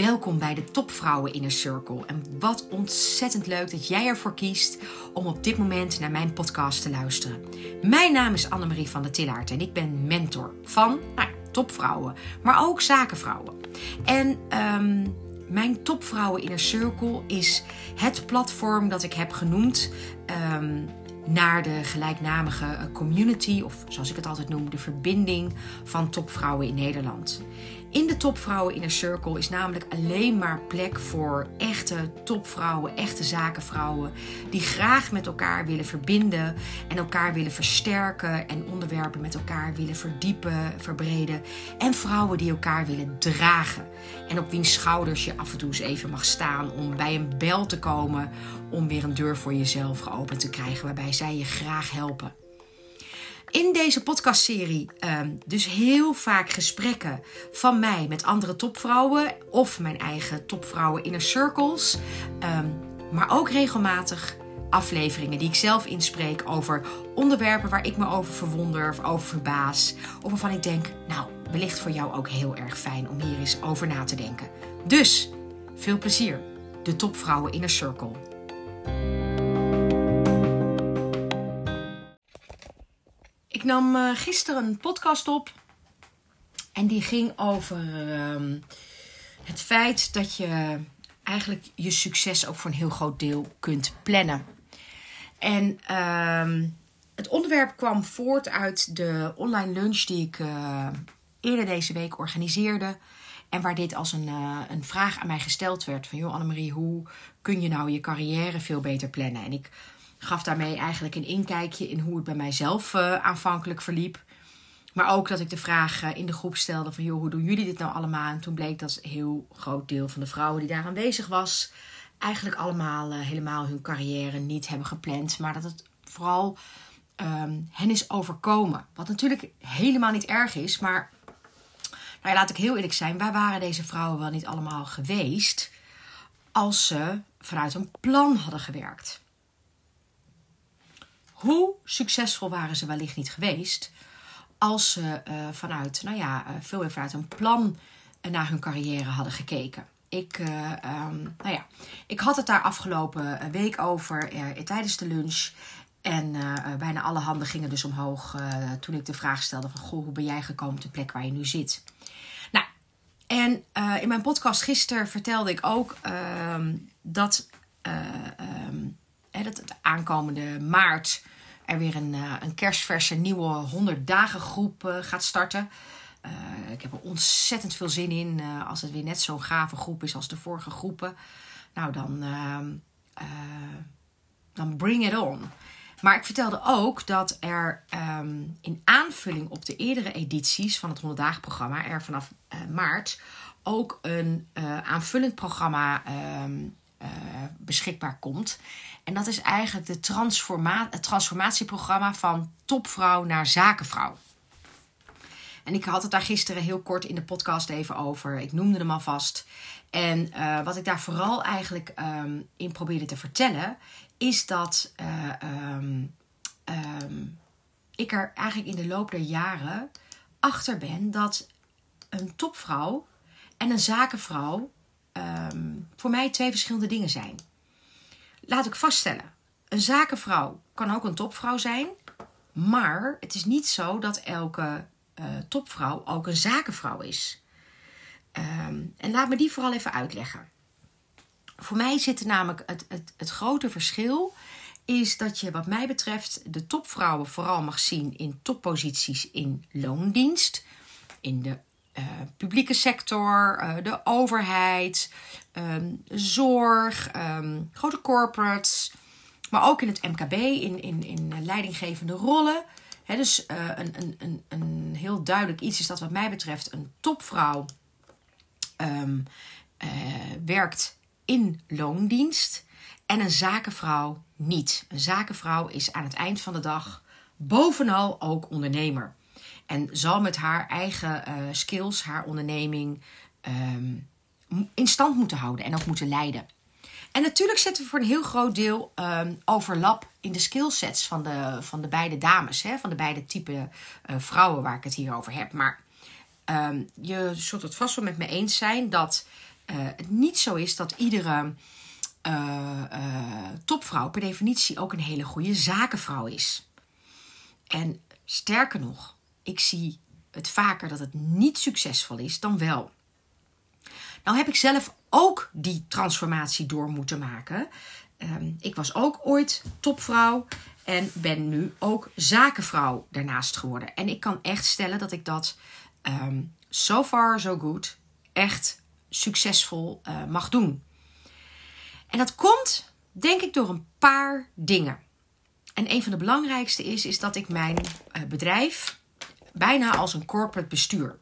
Welkom bij de Topvrouwen Inner Circle. En wat ontzettend leuk dat jij ervoor kiest om op dit moment naar mijn podcast te luisteren. Mijn naam is Annemarie van der Tillaert en ik ben mentor van nou, topvrouwen, maar ook zakenvrouwen. En ehm, mijn Topvrouwen Inner Circle is het platform dat ik heb genoemd. Um, naar de gelijknamige community, of zoals ik het altijd noem, de verbinding van topvrouwen in Nederland. In de Topvrouwen Inner Circle is namelijk alleen maar plek voor echte topvrouwen, echte zakenvrouwen, die graag met elkaar willen verbinden en elkaar willen versterken en onderwerpen met elkaar willen verdiepen, verbreden. En vrouwen die elkaar willen dragen en op wiens schouders je af en toe eens even mag staan om bij een bel te komen om weer een deur voor jezelf geopend te krijgen waarbij zij je graag helpen. In deze podcastserie um, dus heel vaak gesprekken van mij met andere topvrouwen of mijn eigen topvrouwen inner circles. Um, maar ook regelmatig afleveringen die ik zelf inspreek over onderwerpen waar ik me over verwonder of over verbaas. Of waarvan ik denk, nou, wellicht voor jou ook heel erg fijn om hier eens over na te denken. Dus, veel plezier. De Topvrouwen Inner Circle. Ik nam uh, gisteren een podcast op. En die ging over uh, het feit dat je eigenlijk je succes ook voor een heel groot deel kunt plannen. En uh, het onderwerp kwam voort uit de online lunch die ik uh, eerder deze week organiseerde. En waar dit als een, uh, een vraag aan mij gesteld werd: van joh, Annemarie, hoe kun je nou je carrière veel beter plannen? En ik gaf daarmee eigenlijk een inkijkje in hoe het bij mijzelf uh, aanvankelijk verliep. Maar ook dat ik de vraag in de groep stelde van... joh, hoe doen jullie dit nou allemaal? En toen bleek dat een heel groot deel van de vrouwen die daar aanwezig was... eigenlijk allemaal uh, helemaal hun carrière niet hebben gepland. Maar dat het vooral um, hen is overkomen. Wat natuurlijk helemaal niet erg is, maar... Nou ja, laat ik heel eerlijk zijn. Waar waren deze vrouwen wel niet allemaal geweest... als ze vanuit een plan hadden gewerkt? Hoe succesvol waren ze wellicht niet geweest als ze uh, vanuit, nou ja, uh, veel meer vanuit een plan naar hun carrière hadden gekeken. Ik, uh, um, nou ja, ik had het daar afgelopen week over tijdens de lunch. En bijna alle handen gingen dus omhoog toen ik de vraag stelde van... Goh, hoe ben jij gekomen op de plek waar je nu zit? Nou, en in mijn podcast gisteren vertelde ik ook ehm, dat, dat het aankomende maart er weer een, uh, een kerstverse nieuwe 100 dagen groep uh, gaat starten. Uh, ik heb er ontzettend veel zin in. als het weer net zo'n gave groep is als de vorige groepen. Nou, dan, ehm, dan bring it on. Maar ik vertelde ook dat er um, in aanvulling op de eerdere edities van het 100 dagen programma, er vanaf maart ook een aanvullend programma um, beschikbaar komt. En dat is eigenlijk de transforma het transformatieprogramma van topvrouw naar zakenvrouw. En ik had het daar gisteren heel kort in de podcast even over. Ik noemde hem alvast. En uh, wat ik daar vooral eigenlijk um, in probeerde te vertellen, is dat uh, um, um, ik er eigenlijk in de loop der jaren achter ben dat een topvrouw en een zakenvrouw voor mij twee verschillende dingen zijn laat ik vaststellen: een zakenvrouw kan ook een topvrouw zijn. Maar het is niet zo dat elke uh, topvrouw ook een zakenvrouw is. Um, en laat me die vooral even uitleggen. Voor mij zit er namelijk het, het, het grote verschil. Is dat je, wat mij betreft, de topvrouwen vooral mag zien in topposities in loondienst. In de uh, publieke sector, uh, de overheid, um, zorg, um, grote corporates, maar ook in het MKB, in, in, in leidinggevende rollen. Dus uh, een, een, een, een heel duidelijk iets is dat wat mij betreft een topvrouw um, werkt in loondienst en een zakenvrouw niet. Een zakenvrouw is aan het eind van de dag bovenal ook ondernemer. En zal met haar eigen uh, skills, haar onderneming um, in stand moeten houden en ook moeten leiden. En natuurlijk zitten we voor een heel groot deel um, overlap in de skillsets van de, van de beide dames, hè, van de beide type uh, vrouwen waar ik het hier over heb. Maar um, je zult het vast wel met me eens zijn dat het niet zo is dat iedere topvrouw per definitie ook een hele goede zakenvrouw is. En sterker nog, ik zie het vaker dat het niet succesvol is dan wel. Nou heb ik zelf ook die transformatie door moeten maken. Ehm, ik was ook ooit topvrouw en ben nu ook zakenvrouw daarnaast geworden. En ik kan echt stellen dat ik dat um, so far so good echt succesvol uh, mag doen. En dat komt, denk ik, door een paar dingen. En een van de belangrijkste is, is dat ik mijn uh, bedrijf bijna als een corporate bestuur.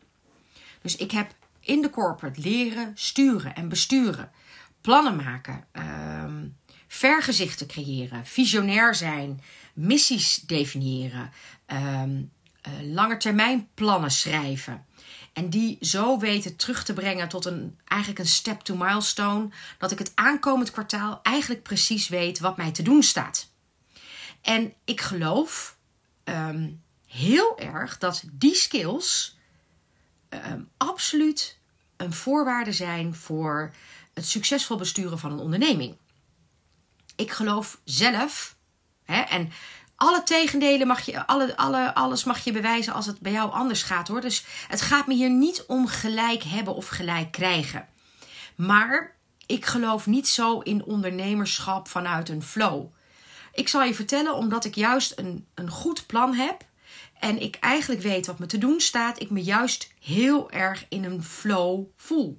Dus ik heb in de corporate leren sturen en besturen, plannen maken, uh, vergezichten creëren, visionair zijn, missies definiëren, uh, lange termijn plannen schrijven. En die zo weten terug te brengen tot een, eigenlijk een step to milestone. Dat ik het aankomend kwartaal eigenlijk precies weet wat mij te doen staat. En ik geloof um, heel erg dat die skills um, absoluut een voorwaarde zijn voor het succesvol besturen van een onderneming. Ik geloof zelf, hè, en alle tegendelen mag je, alle, alle, alles mag je bewijzen als het bij jou anders gaat hoor. Dus het gaat me hier niet om gelijk hebben of gelijk krijgen. Maar ik geloof niet zo in ondernemerschap vanuit een flow. Ik zal je vertellen, omdat ik juist een, een goed plan heb en ik eigenlijk weet wat me te doen staat, ik me juist heel erg in een flow voel.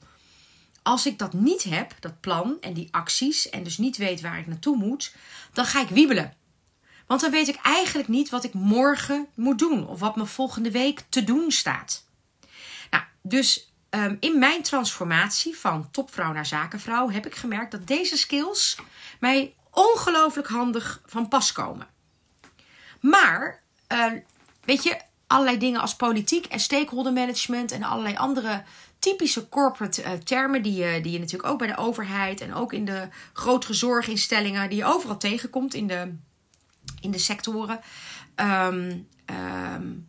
Als ik dat niet heb, dat plan en die acties, en dus niet weet waar ik naartoe moet, dan ga ik wiebelen. Want dan weet ik eigenlijk niet wat ik morgen moet doen of wat me volgende week te doen staat. Nou, dus um, in mijn transformatie van topvrouw naar zakenvrouw heb ik gemerkt dat deze skills mij ongelooflijk handig van pas komen. Maar uh, Weet je, allerlei dingen als politiek en stakeholder management en allerlei andere typische corporate uh, termen die je, die je natuurlijk ook bij de overheid en ook in de grotere zorginstellingen, die je overal tegenkomt in de, in de sectoren. Um, um,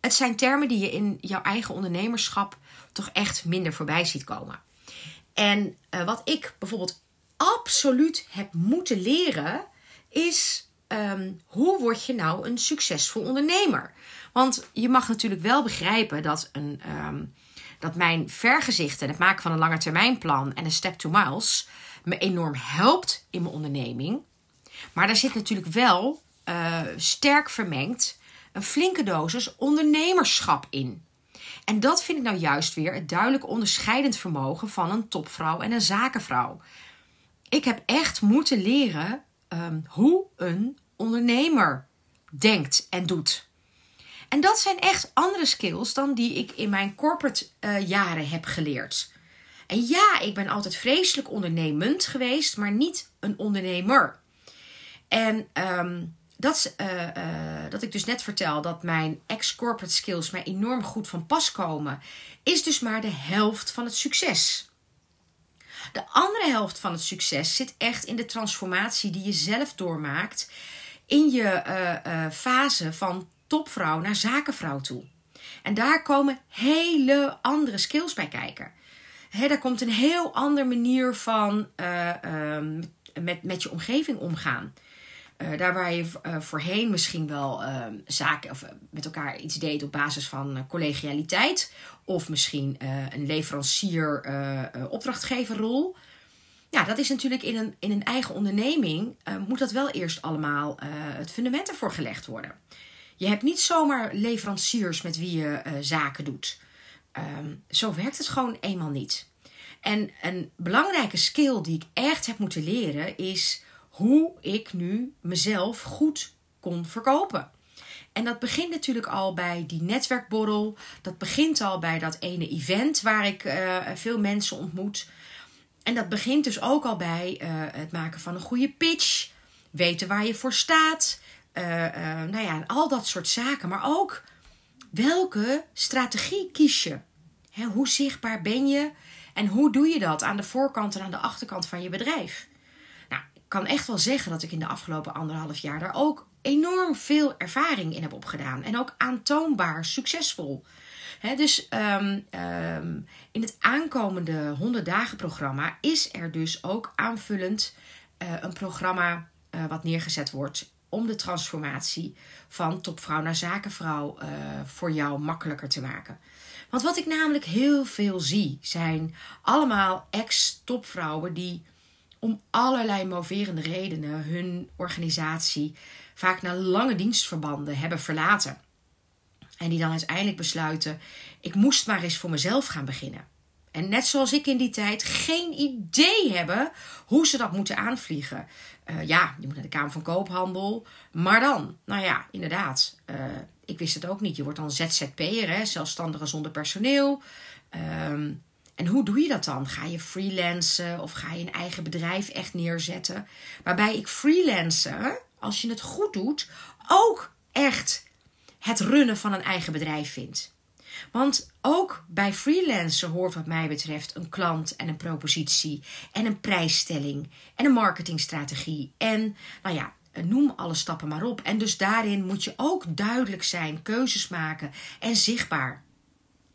het zijn termen die je in jouw eigen ondernemerschap toch echt minder voorbij ziet komen. En uh, wat ik bijvoorbeeld absoluut heb moeten leren, is Ehm, hoe word je nou een succesvol ondernemer? Want je mag natuurlijk wel begrijpen dat, een, um, dat mijn vergezicht en het maken van een lange termijnplan en een step to miles me enorm helpt in mijn onderneming. Maar daar zit natuurlijk wel uh, sterk vermengd een flinke dosis ondernemerschap in. En dat vind ik nou juist weer het duidelijk onderscheidend vermogen van een topvrouw en een zakenvrouw. Ik heb echt moeten leren um, hoe een ondernemer denkt en doet. En dat zijn echt andere skills dan die ik in mijn corporate uh, jaren heb geleerd. En ja, ik ben altijd vreselijk ondernemend geweest, maar niet een ondernemer. En um, dat, uh, uh, dat ik dus net vertel dat mijn ex-corporate skills mij enorm goed van pas komen, is dus maar de helft van het succes. De andere helft van het succes zit echt in de transformatie die je zelf doormaakt in je uh, fase van topvrouw naar zakenvrouw toe. En daar komen hele andere skills bij kijken. He, daar komt een heel andere manier van uh, met, met je omgeving omgaan. Uh, daar waar je voorheen misschien wel uh, zaken of met elkaar iets deed op basis van collegialiteit, of misschien een leverancier-opdrachtgeverrol, ja, dat is natuurlijk in een, in een eigen onderneming, uh, moet dat wel eerst allemaal uh, het fundament ervoor gelegd worden. Je hebt niet zomaar leveranciers met wie je uh, zaken doet. Um, zo werkt het gewoon eenmaal niet. En een belangrijke skill die ik echt heb moeten leren is hoe ik nu mezelf goed kon verkopen. En dat begint natuurlijk al bij die netwerkborrel. Dat begint al bij dat ene event waar ik veel mensen ontmoet. En dat begint dus ook al bij uh, het maken van een goede pitch, weten waar je voor staat, uh, uh, nou ja, al dat soort zaken. Maar ook welke strategie kies je? Hè, hoe zichtbaar ben je en hoe doe je dat aan de voorkant en aan de achterkant van je bedrijf? Nou, ik kan echt wel zeggen dat ik in de afgelopen anderhalf jaar daar ook enorm veel ervaring in heb opgedaan. En ook aantoonbaar succesvol. dus ehm, ehm, in het aankomende 100 dagen programma is er dus ook aanvullend uh, een programma uh, wat neergezet wordt om de transformatie van topvrouw naar zakenvrouw uh, voor jou makkelijker te maken. Want wat ik namelijk heel veel zie, zijn allemaal ex-topvrouwen die om allerlei moverende redenen hun organisatie vaak na lange dienstverbanden hebben verlaten. En die dan uiteindelijk besluiten: ik moest maar eens voor mezelf gaan beginnen. En net zoals ik in die tijd geen idee hebben hoe ze dat moeten aanvliegen. Uh, ja, je moet naar de Kamer van Koophandel. Maar dan, nou ja, inderdaad. Uh, ik wist het ook niet. Je wordt dan ZZP'er, zelfstandige zonder personeel. Um, en hoe doe je dat dan? Ga je freelancen of ga je een eigen bedrijf echt neerzetten? Waarbij ik freelancen, als je het goed doet, ook echt het runnen van een eigen bedrijf vind. Want ook bij freelancen hoort wat mij betreft een klant en een propositie en een prijsstelling en een marketingstrategie en nou ja, noem alle stappen maar op. En dus daarin moet je ook duidelijk zijn, keuzes maken en zichtbaar.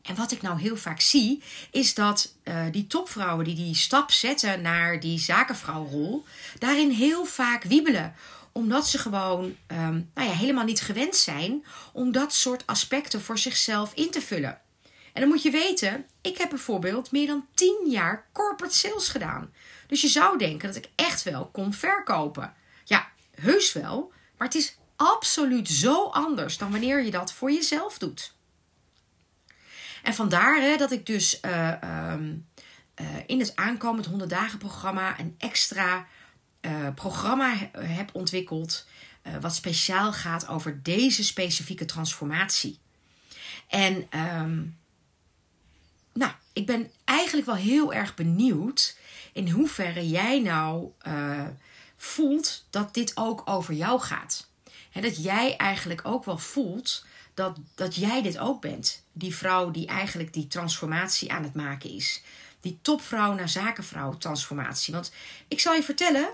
En wat ik nou heel vaak zie, is dat uh, die topvrouwen die die stap zetten naar die zakenvrouwrol, daarin heel vaak wiebelen omdat ze gewoon um, nou ja, helemaal niet gewend zijn om dat soort aspecten voor zichzelf in te vullen. En dan moet je weten, ik heb bijvoorbeeld meer dan 10 jaar corporate sales gedaan. Dus je zou denken dat ik echt wel kon verkopen. Ja, heus wel, maar het is absoluut zo anders dan wanneer je dat voor jezelf doet. En vandaar hè, dat ik dus uh, um, uh, in het aankomend 100 dagen programma een extra uh, programma heb ontwikkeld. wat speciaal gaat over deze specifieke transformatie. En um, nou, ik ben eigenlijk wel heel erg benieuwd in hoeverre jij nou voelt dat dit ook over jou gaat. Dat jij eigenlijk ook wel voelt dat, dat jij dit ook bent. Die vrouw die eigenlijk die transformatie aan het maken is. Die topvrouw naar zakenvrouw transformatie. Want ik zal je vertellen,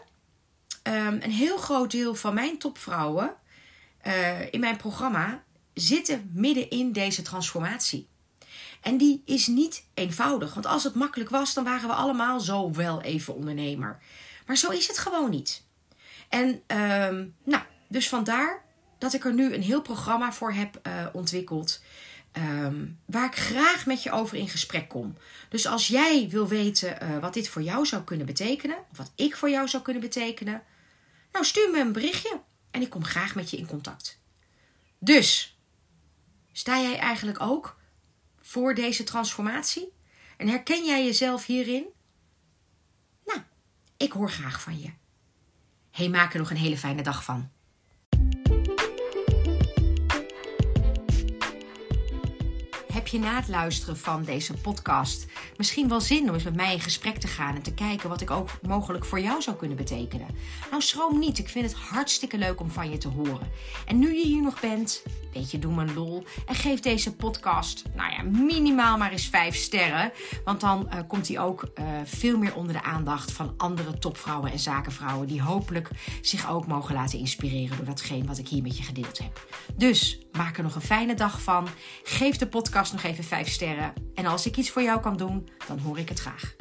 um, een heel groot deel van mijn topvrouwen uh, in mijn programma zitten midden in deze transformatie. En die is niet eenvoudig. Want als het makkelijk was, dan waren we allemaal zo wel even ondernemer. Maar zo is het gewoon niet. En um, nou, dus vandaar dat ik er nu een heel programma voor heb uh, ontwikkeld. Um, waar ik graag met je over in gesprek kom. Dus als jij wil weten uh, wat dit voor jou zou kunnen betekenen, of wat ik voor jou zou kunnen betekenen, nou stuur me een berichtje en ik kom graag met je in contact. Dus, sta jij eigenlijk ook voor deze transformatie? En herken jij jezelf hierin? Nou, ik hoor graag van je. Hey, maak er nog een hele fijne dag van. Heb je na het luisteren van deze podcast misschien wel zin om eens met mij in gesprek te gaan en te kijken wat ik ook mogelijk voor jou zou kunnen betekenen? Nou, schroom niet. Ik vind het hartstikke leuk om van je te horen. En nu je hier nog bent, weet je, doe me een lol en geef deze podcast, nou ja, minimaal maar eens vijf sterren. Want dan uh, komt hij ook uh, veel meer onder de aandacht van andere topvrouwen en zakenvrouwen die hopelijk zich ook mogen laten inspireren door datgene wat ik hier met je gedeeld heb. Dus maak er nog een fijne dag van. Geef de podcast nog even 5 sterren. En als ik iets voor jou kan doen, dan hoor ik het graag.